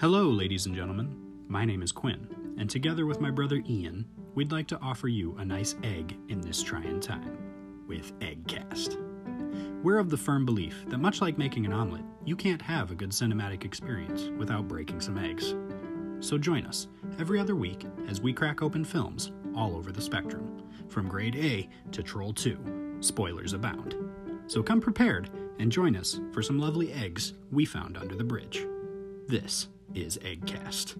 Hello, ladies and gentlemen. My name is Quinn, and together with my brother Ian, we'd like to offer you a nice egg in this trying time with Eggcast. We're of the firm belief that much like making an omelet, you can't have a good cinematic experience without breaking some eggs. So join us every other week as we crack open films all over the spectrum, from grade A to Troll 2. Spoilers abound. So come prepared and join us for some lovely eggs we found under the bridge. This is Eggcast.